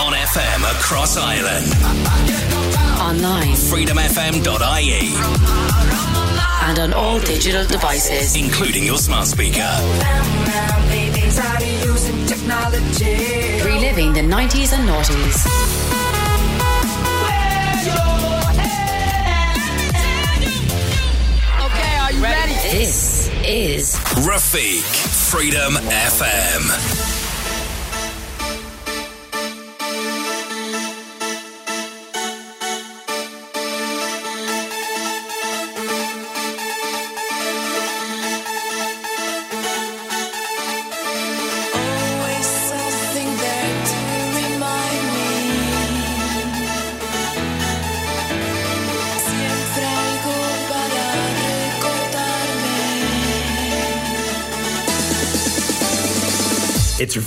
On FM across Ireland. Online. Freedomfm.ie. And on all digital devices. Including your smart speaker. Reliving the 90s and noughties. Okay, are you ready? This is Rafiq. Freedom FM.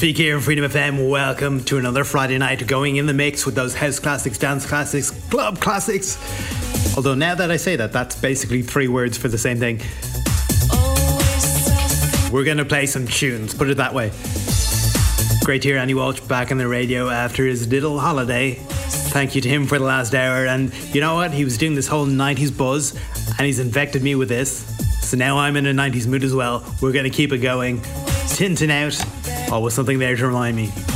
Rafiq here Freedom FM. Welcome to another Friday night going in the mix with those house classics, dance classics, club classics. Although now that I say that, that's basically three words for the same thing. We're going to play some tunes, put it that way. Great to hear Andy Walsh back on the radio after his little holiday. Thank you to him for the last hour. And you know what? He was doing this whole 90s buzz and he's infected me with this. So now I'm in a 90s mood as well. We're going to keep it going. Tin Tin Out. Oh, Always something there to remind me.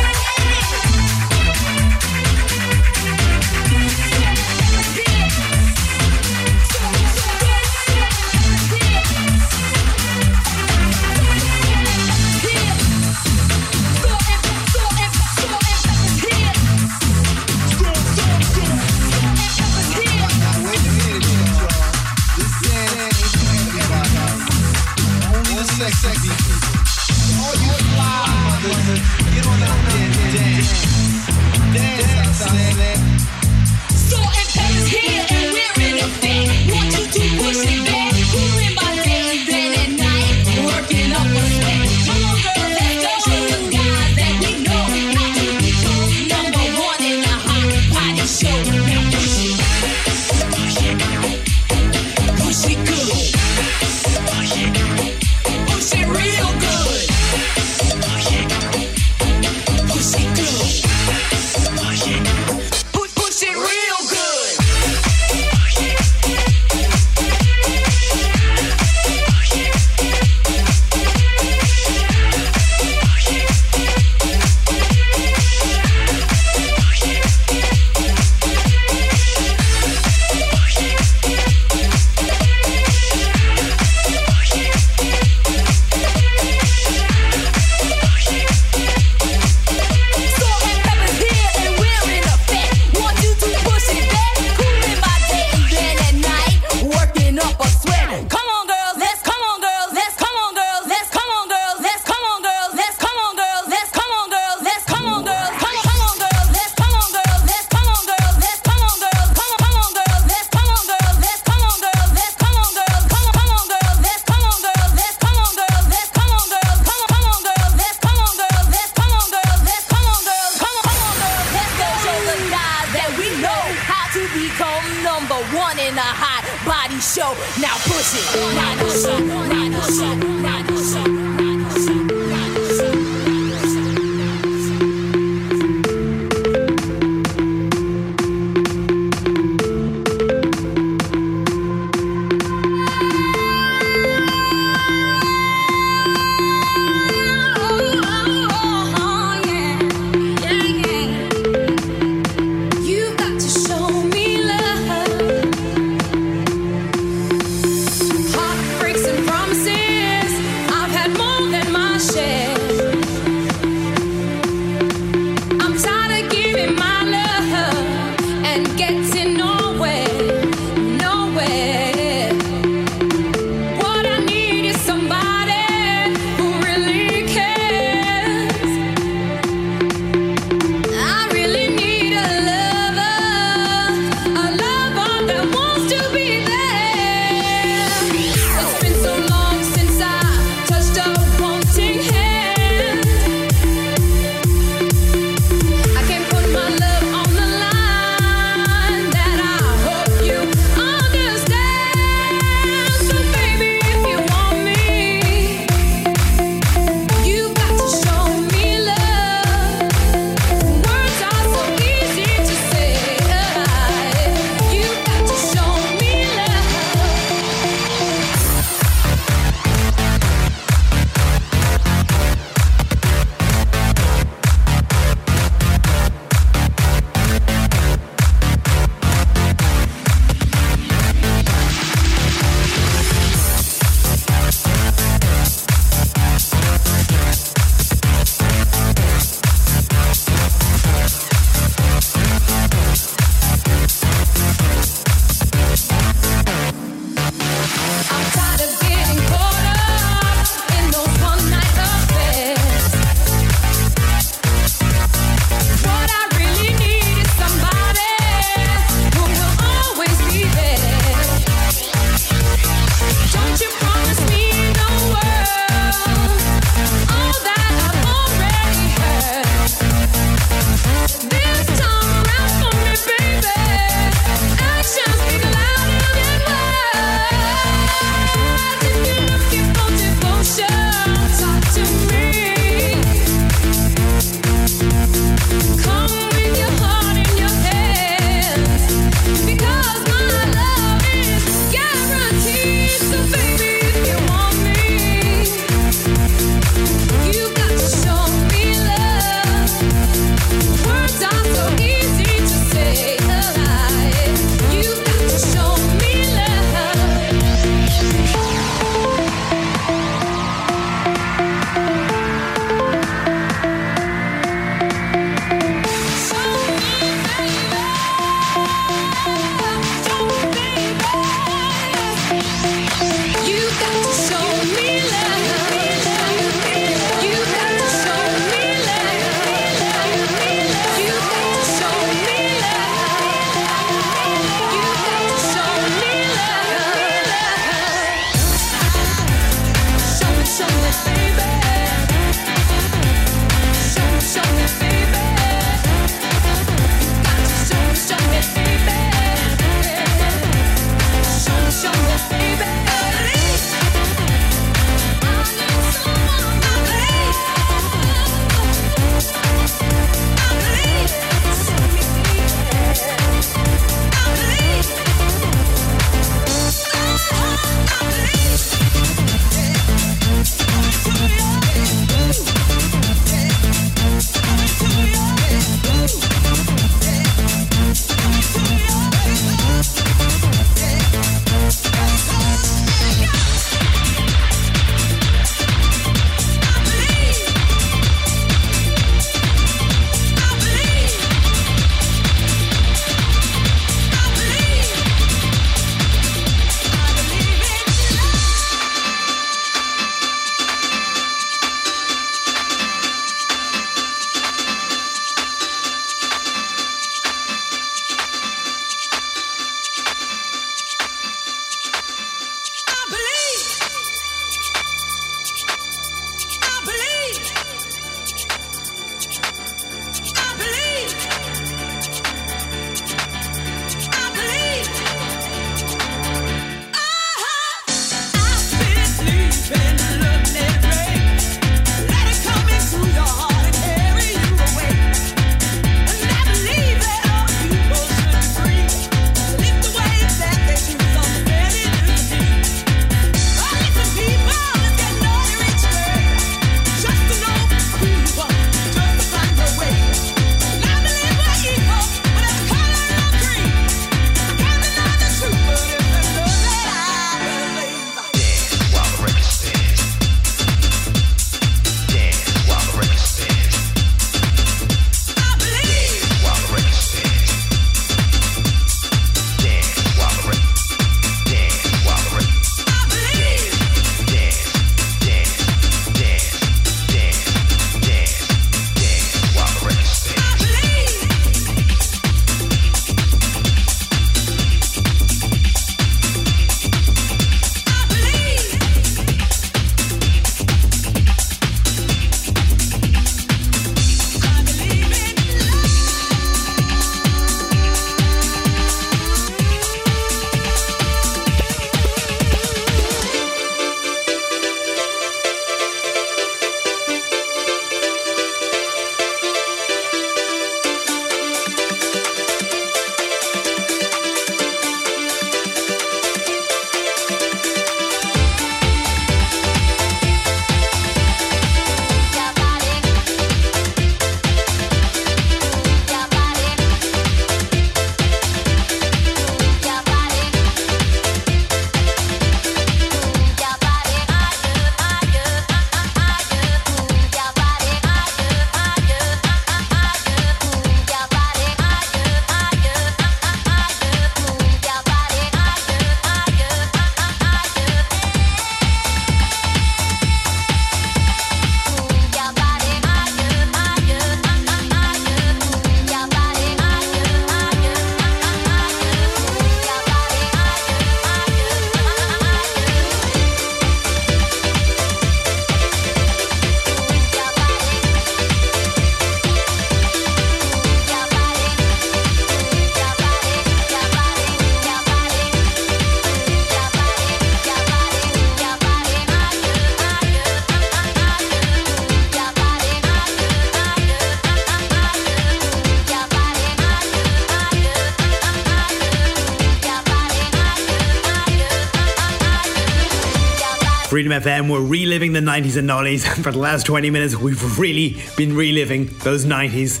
FM, we're reliving the 90s and noughties. And for the last 20 minutes, we've really been reliving those 90s.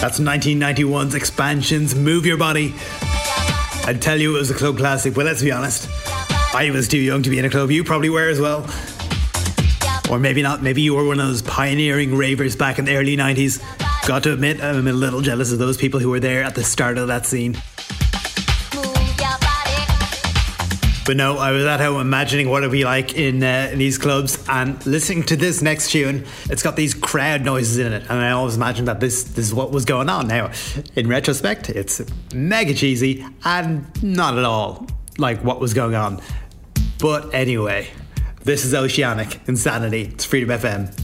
That's 1991's Xpansions, Move Your Body. I'd tell you it was a club classic, but let's be honest. I was too young to be in a club. You probably were as well. Or maybe not. Maybe you were one of those pioneering ravers back in the early 90s. Got to admit, I'm a little jealous of those people who were there at the start of that scene. But no, I was at home imagining what it'd be like in, uh, in these clubs and listening to this next tune. It's got these crowd noises in it, and I always imagined that this, this is what was going on. Now, in retrospect, it's mega cheesy and not at all like what was going on. But anyway, this is Oceanic Insanity. It's Freedom FM.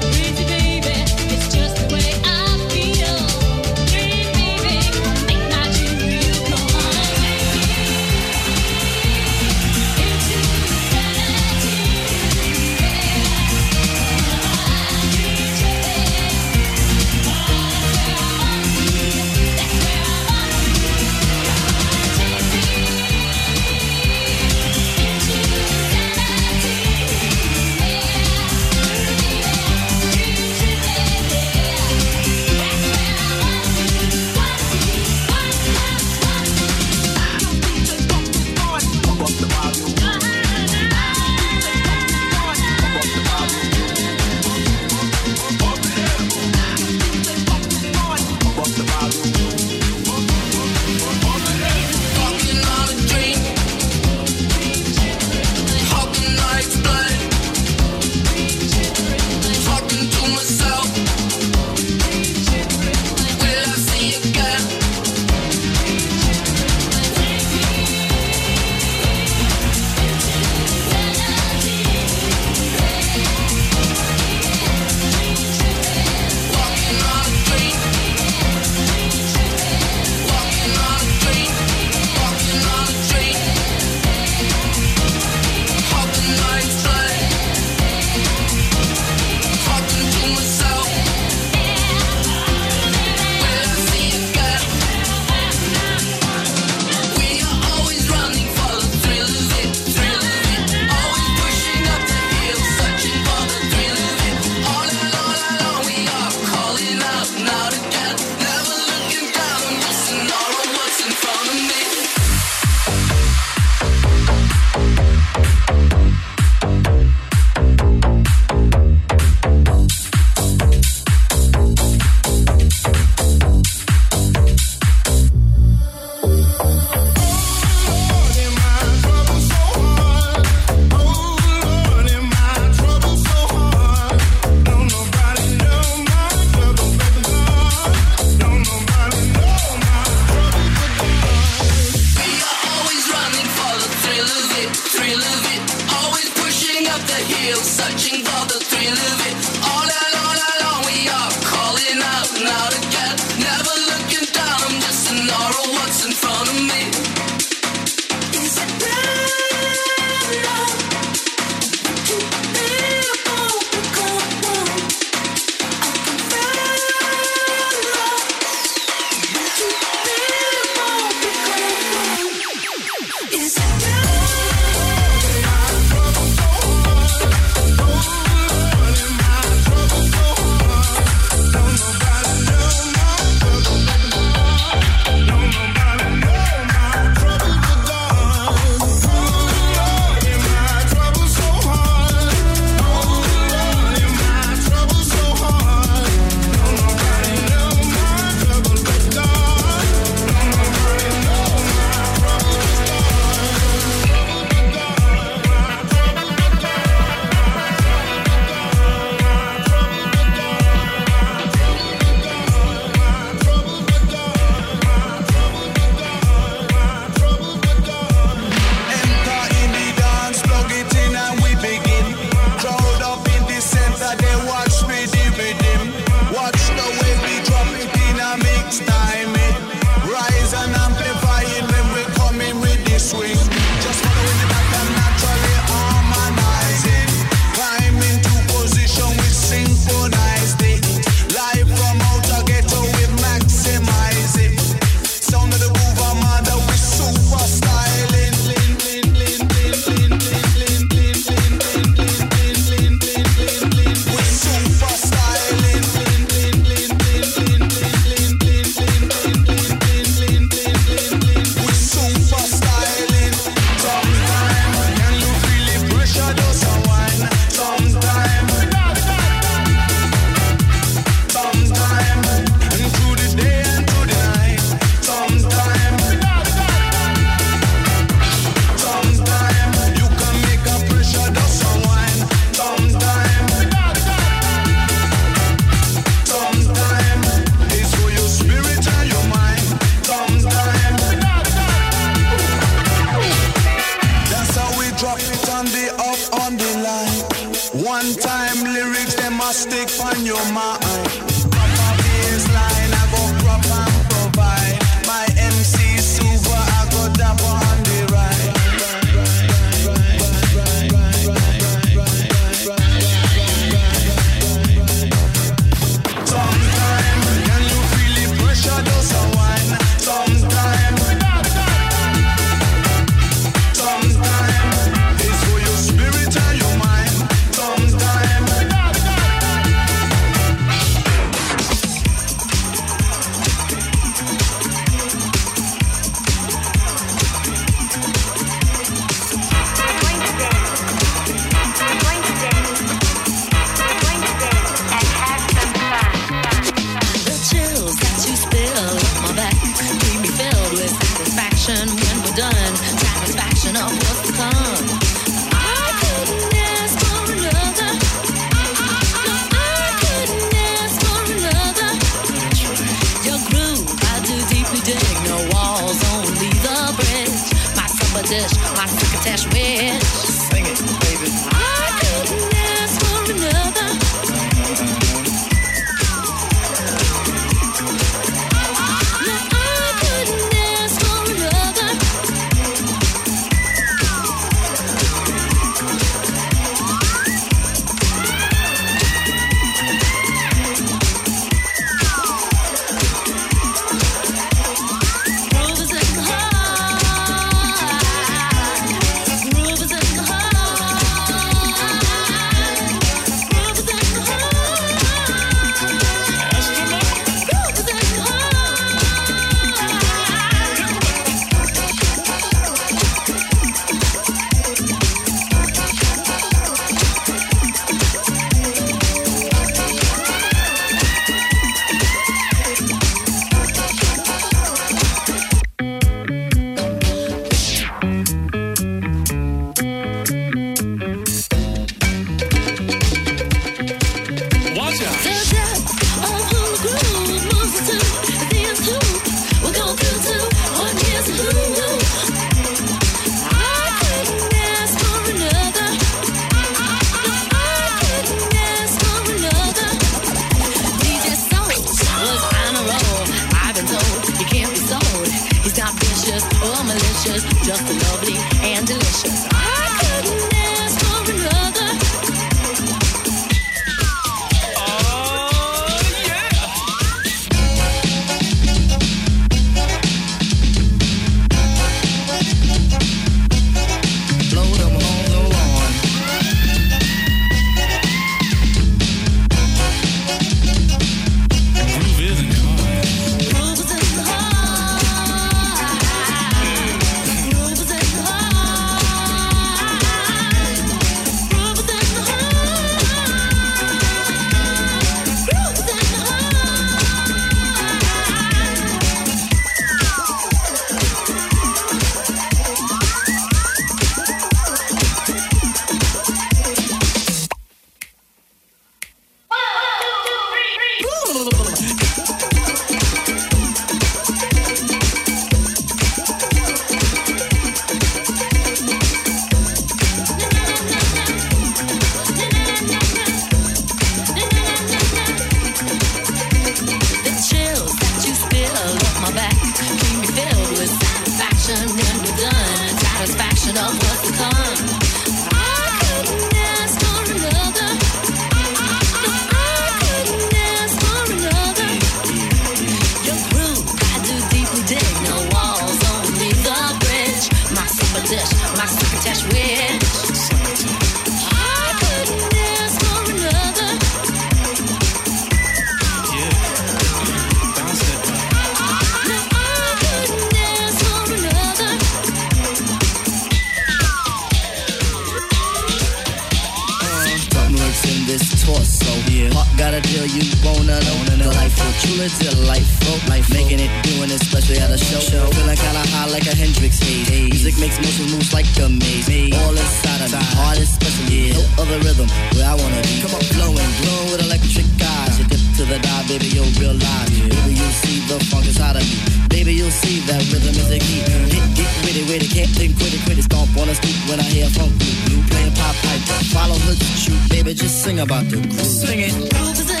till you wanna know. the life Delightful, true delightful. Life making it, doing it, especially at a show. show. Feeling kinda high like a Hendrix haze. Music makes motion moves like a maze. All inside of me, heart is special. Yeah. No other rhythm where I wanna be. Come on, glowing, glowing with electric eyes uh-huh to the die, baby, you'll realize. Baby, you'll see the funk inside of me. Baby, you'll see that rhythm is the key. Hit, get witty, witty, can't think, quit it. Stomp on a speak when I hear funk. You playing pop pipe, follow the shoot, baby, just sing about the groove. Sing it.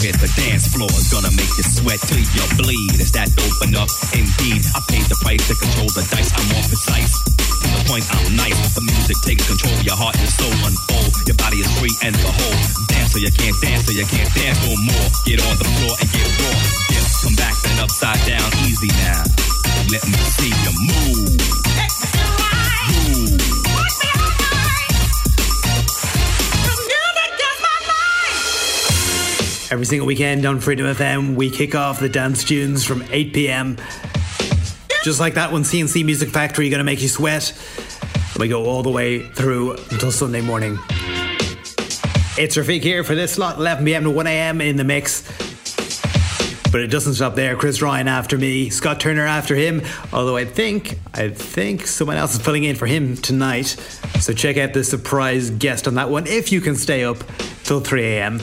Now hit the dance floor. Gonna make you sweat till you bleed. Is that open up? Indeed, I paid the price to control the dice. I'm more precise. To the point, I'm nice. The music takes control. Your heart and soul unfold. Your body is free and behold. Dance so you can't dance, so you can't dance no more. Get on the floor and get raw. Dip, come back and upside down, easy now. Let me see you move. Move. Every single weekend on Freedom FM, we kick off the dance tunes from 8 p.m. Just like that one, C+C Music Factory, gonna make you sweat. We go all the way through until Sunday morning. It's Rafiq here for this slot, 11 p.m. to 1 a.m. in the mix. But it doesn't stop there. Chris Ryan after me, Scott Turner after him. Although I think, I think someone else is filling in for him tonight. So check out the surprise guest on that one if you can stay up till 3 a.m.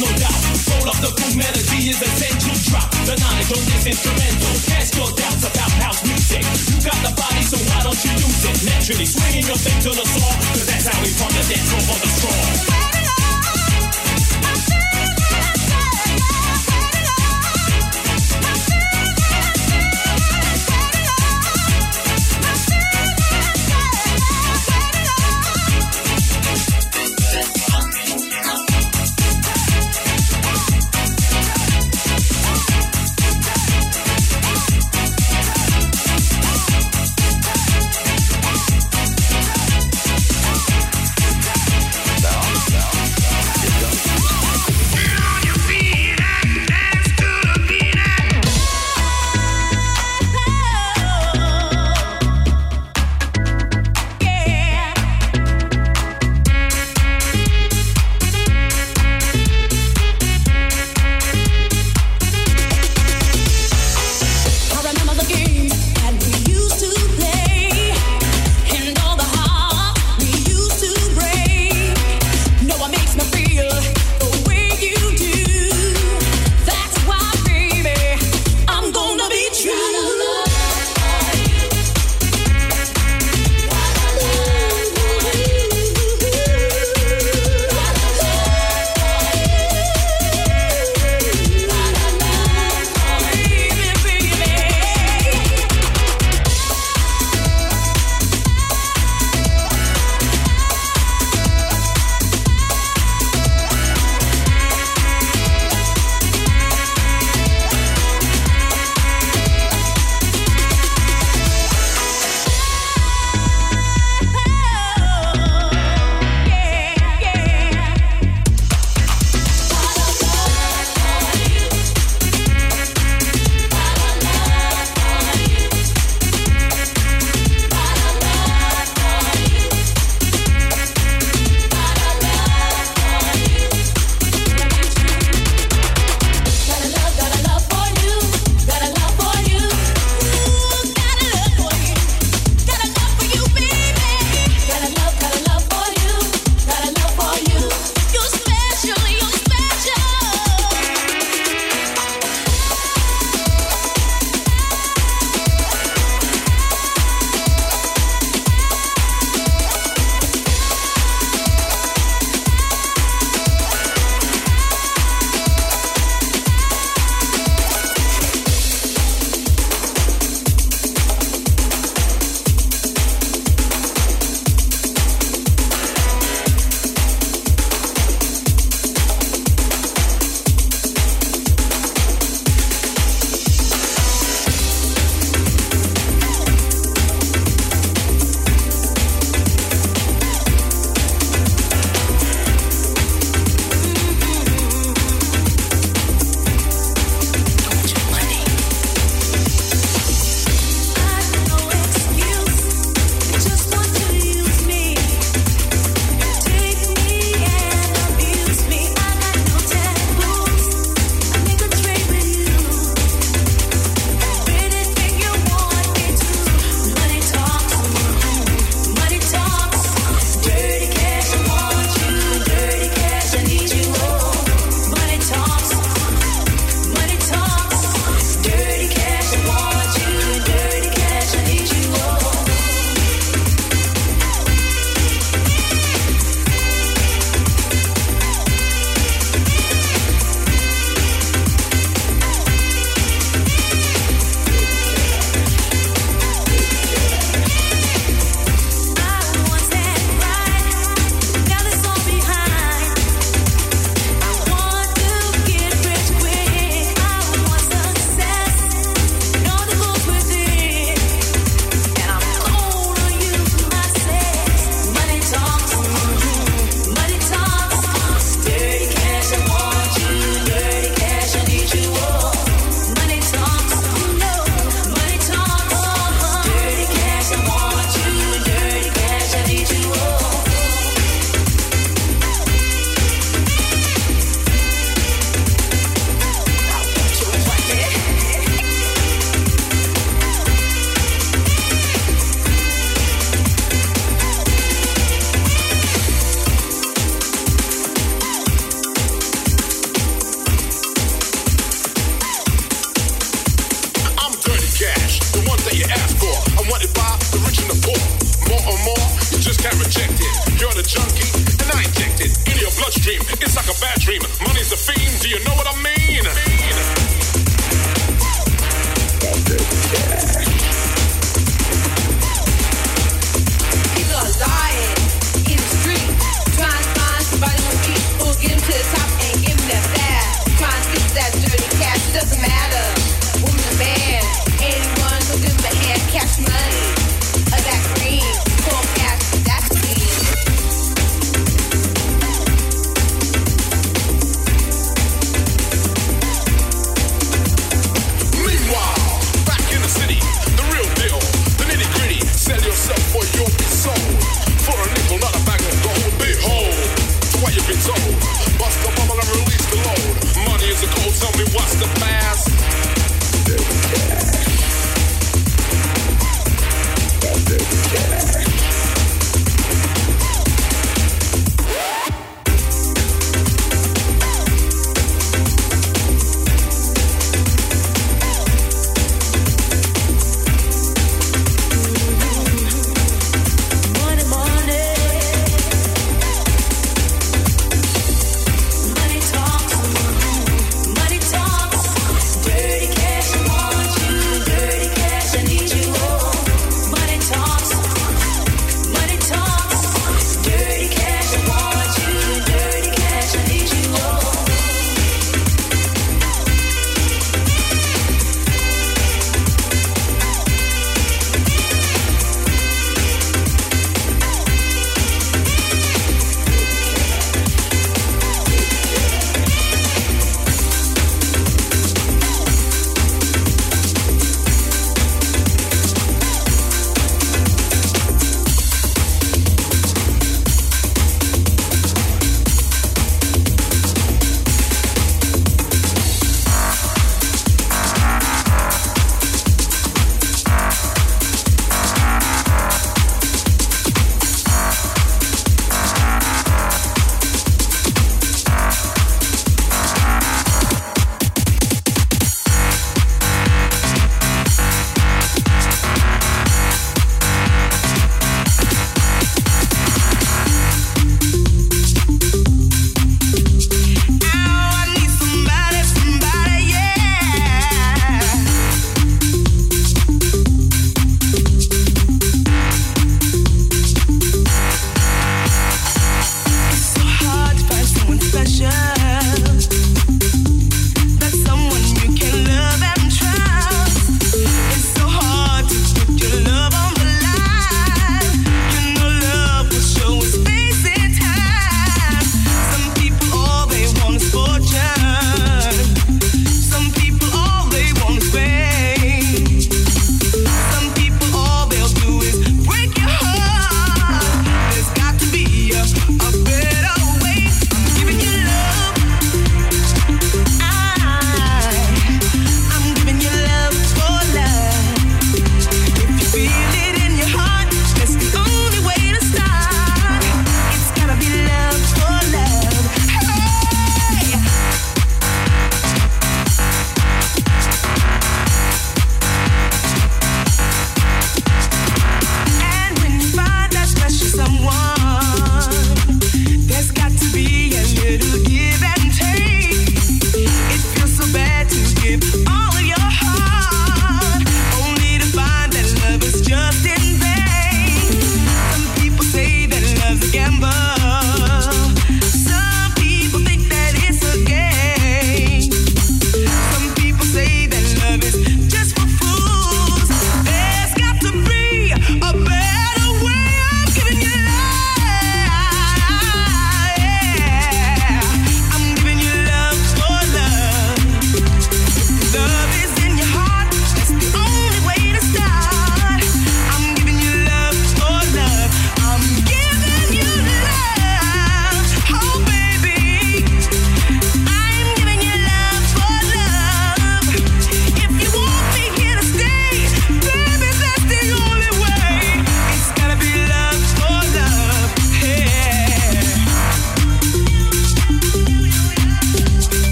no doubt. Soul of the cool melody is essential drop. The knowledge on this instrumental. Cast your doubts about house music. You got the body, so why don't you use it? Naturally, swinging your thing to the song. Cause that's how we from the dance floor for the strong.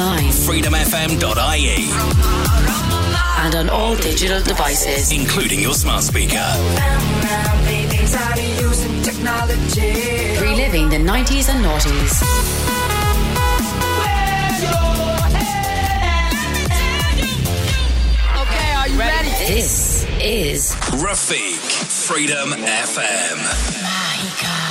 Online Freedomfm.ie, and on all digital devices. including your smart speaker. Reliving the 90s and noughties. Okay, are you ready? This is Rafiq, Freedom FM. El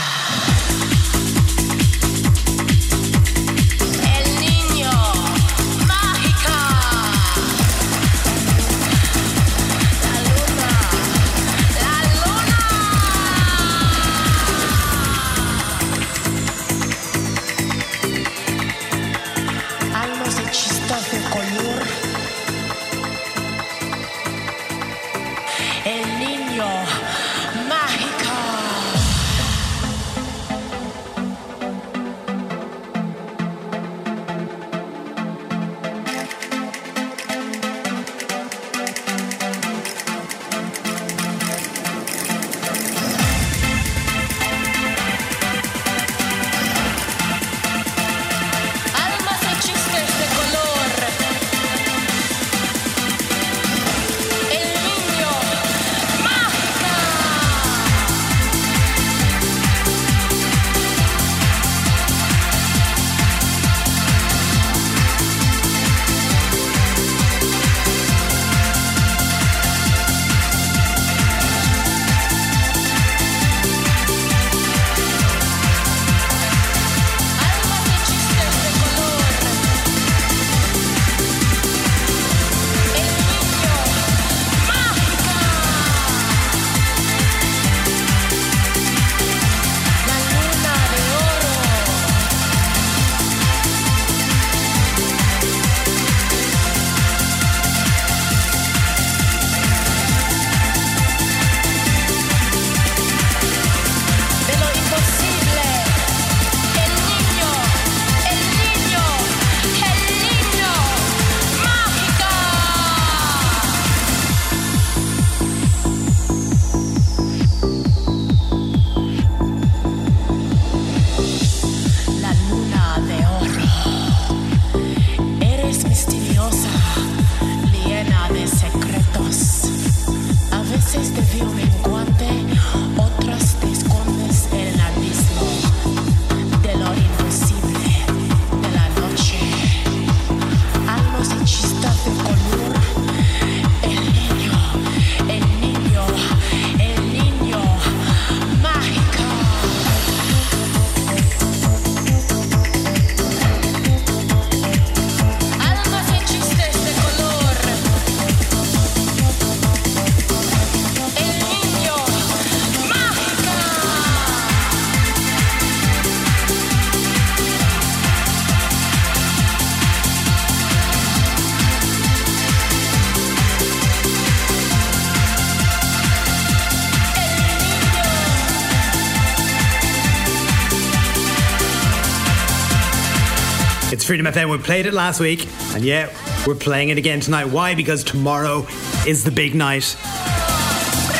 Freedom FM. We played it last week, and yeah, we're playing it again tonight. Why? Because tomorrow is the big night.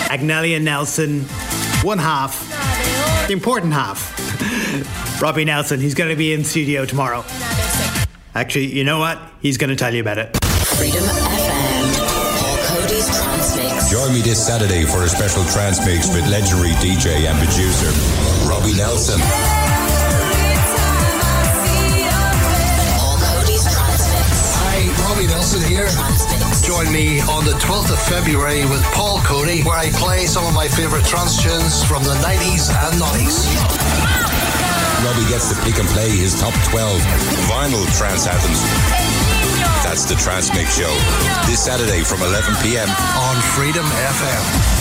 Agnelli & Nelson, one half, the important half. Robbie Nelson, he's going to be in studio tomorrow. Actually, you know what? He's going to tell you about it. Freedom FM. Paul Cody's Trance Mix. Join me this Saturday for a special trance mix with legendary DJ and producer Robbie Nelson. Join me on the 12th of February with Paul Cody, where I play some of my favourite trance tunes from the 90s and 90s. Robbie gets to pick and play his top 12 vinyl trance anthems. That's the Trance Mix Show. This Saturday from 11 p.m. On Freedom FM.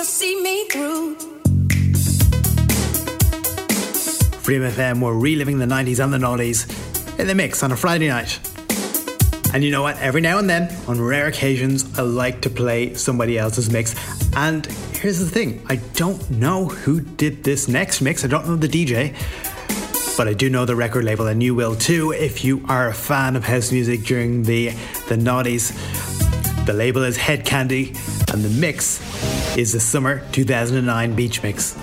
To see me through. Freedom FM, we're reliving the 90s and the noughties in the mix on a Friday night. And you know what? Every now and then, on rare occasions, I like to play somebody else's mix. And here's the thing I don't know who did this next mix, I don't know the DJ. But I do know the record label, and you will too if you are a fan of house music during the, the noughties. The label is Hed Kandi, and the mix is the summer 2009 Beach Mix.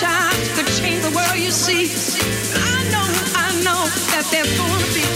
child could change the world you see. I know, I know that they're gonna be.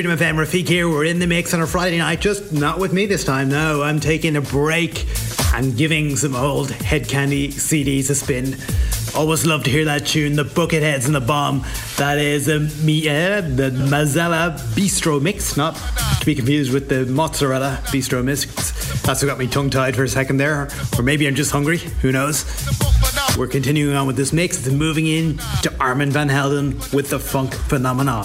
Freedom FM Rafiq here. We're in the mix on a Friday night, just not with me this time. No, I'm taking a break and giving some old Hed Kandi CDs a spin. Always love to hear that tune, the Bucketheads and the Bomb. That is a me, uh, the Mazzella Bistro mix, not to be confused with the Mozzarella Bistro mix. That's what got me tongue tied for a second there. Or maybe I'm just hungry, who knows? We're continuing on with this mix. It's moving in to Armand Van Helden with the Funk Phenomena.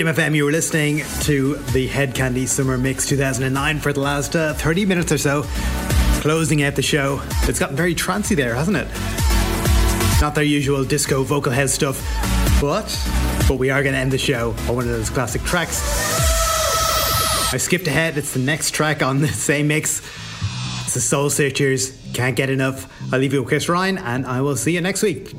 Freedom FM, you were listening to the Hed Kandi Summer Mix 2009 for the last uh, 30 minutes or so. Closing out the show. It's gotten very trancy there, hasn't it? Not their usual disco vocal head stuff, but but we are going to end the show on one of those classic tracks. I skipped ahead. It's the next track on the same mix. It's the Soul Searchers. Can't get enough. I'll leave you with Chris Ryan, and I will see you next week.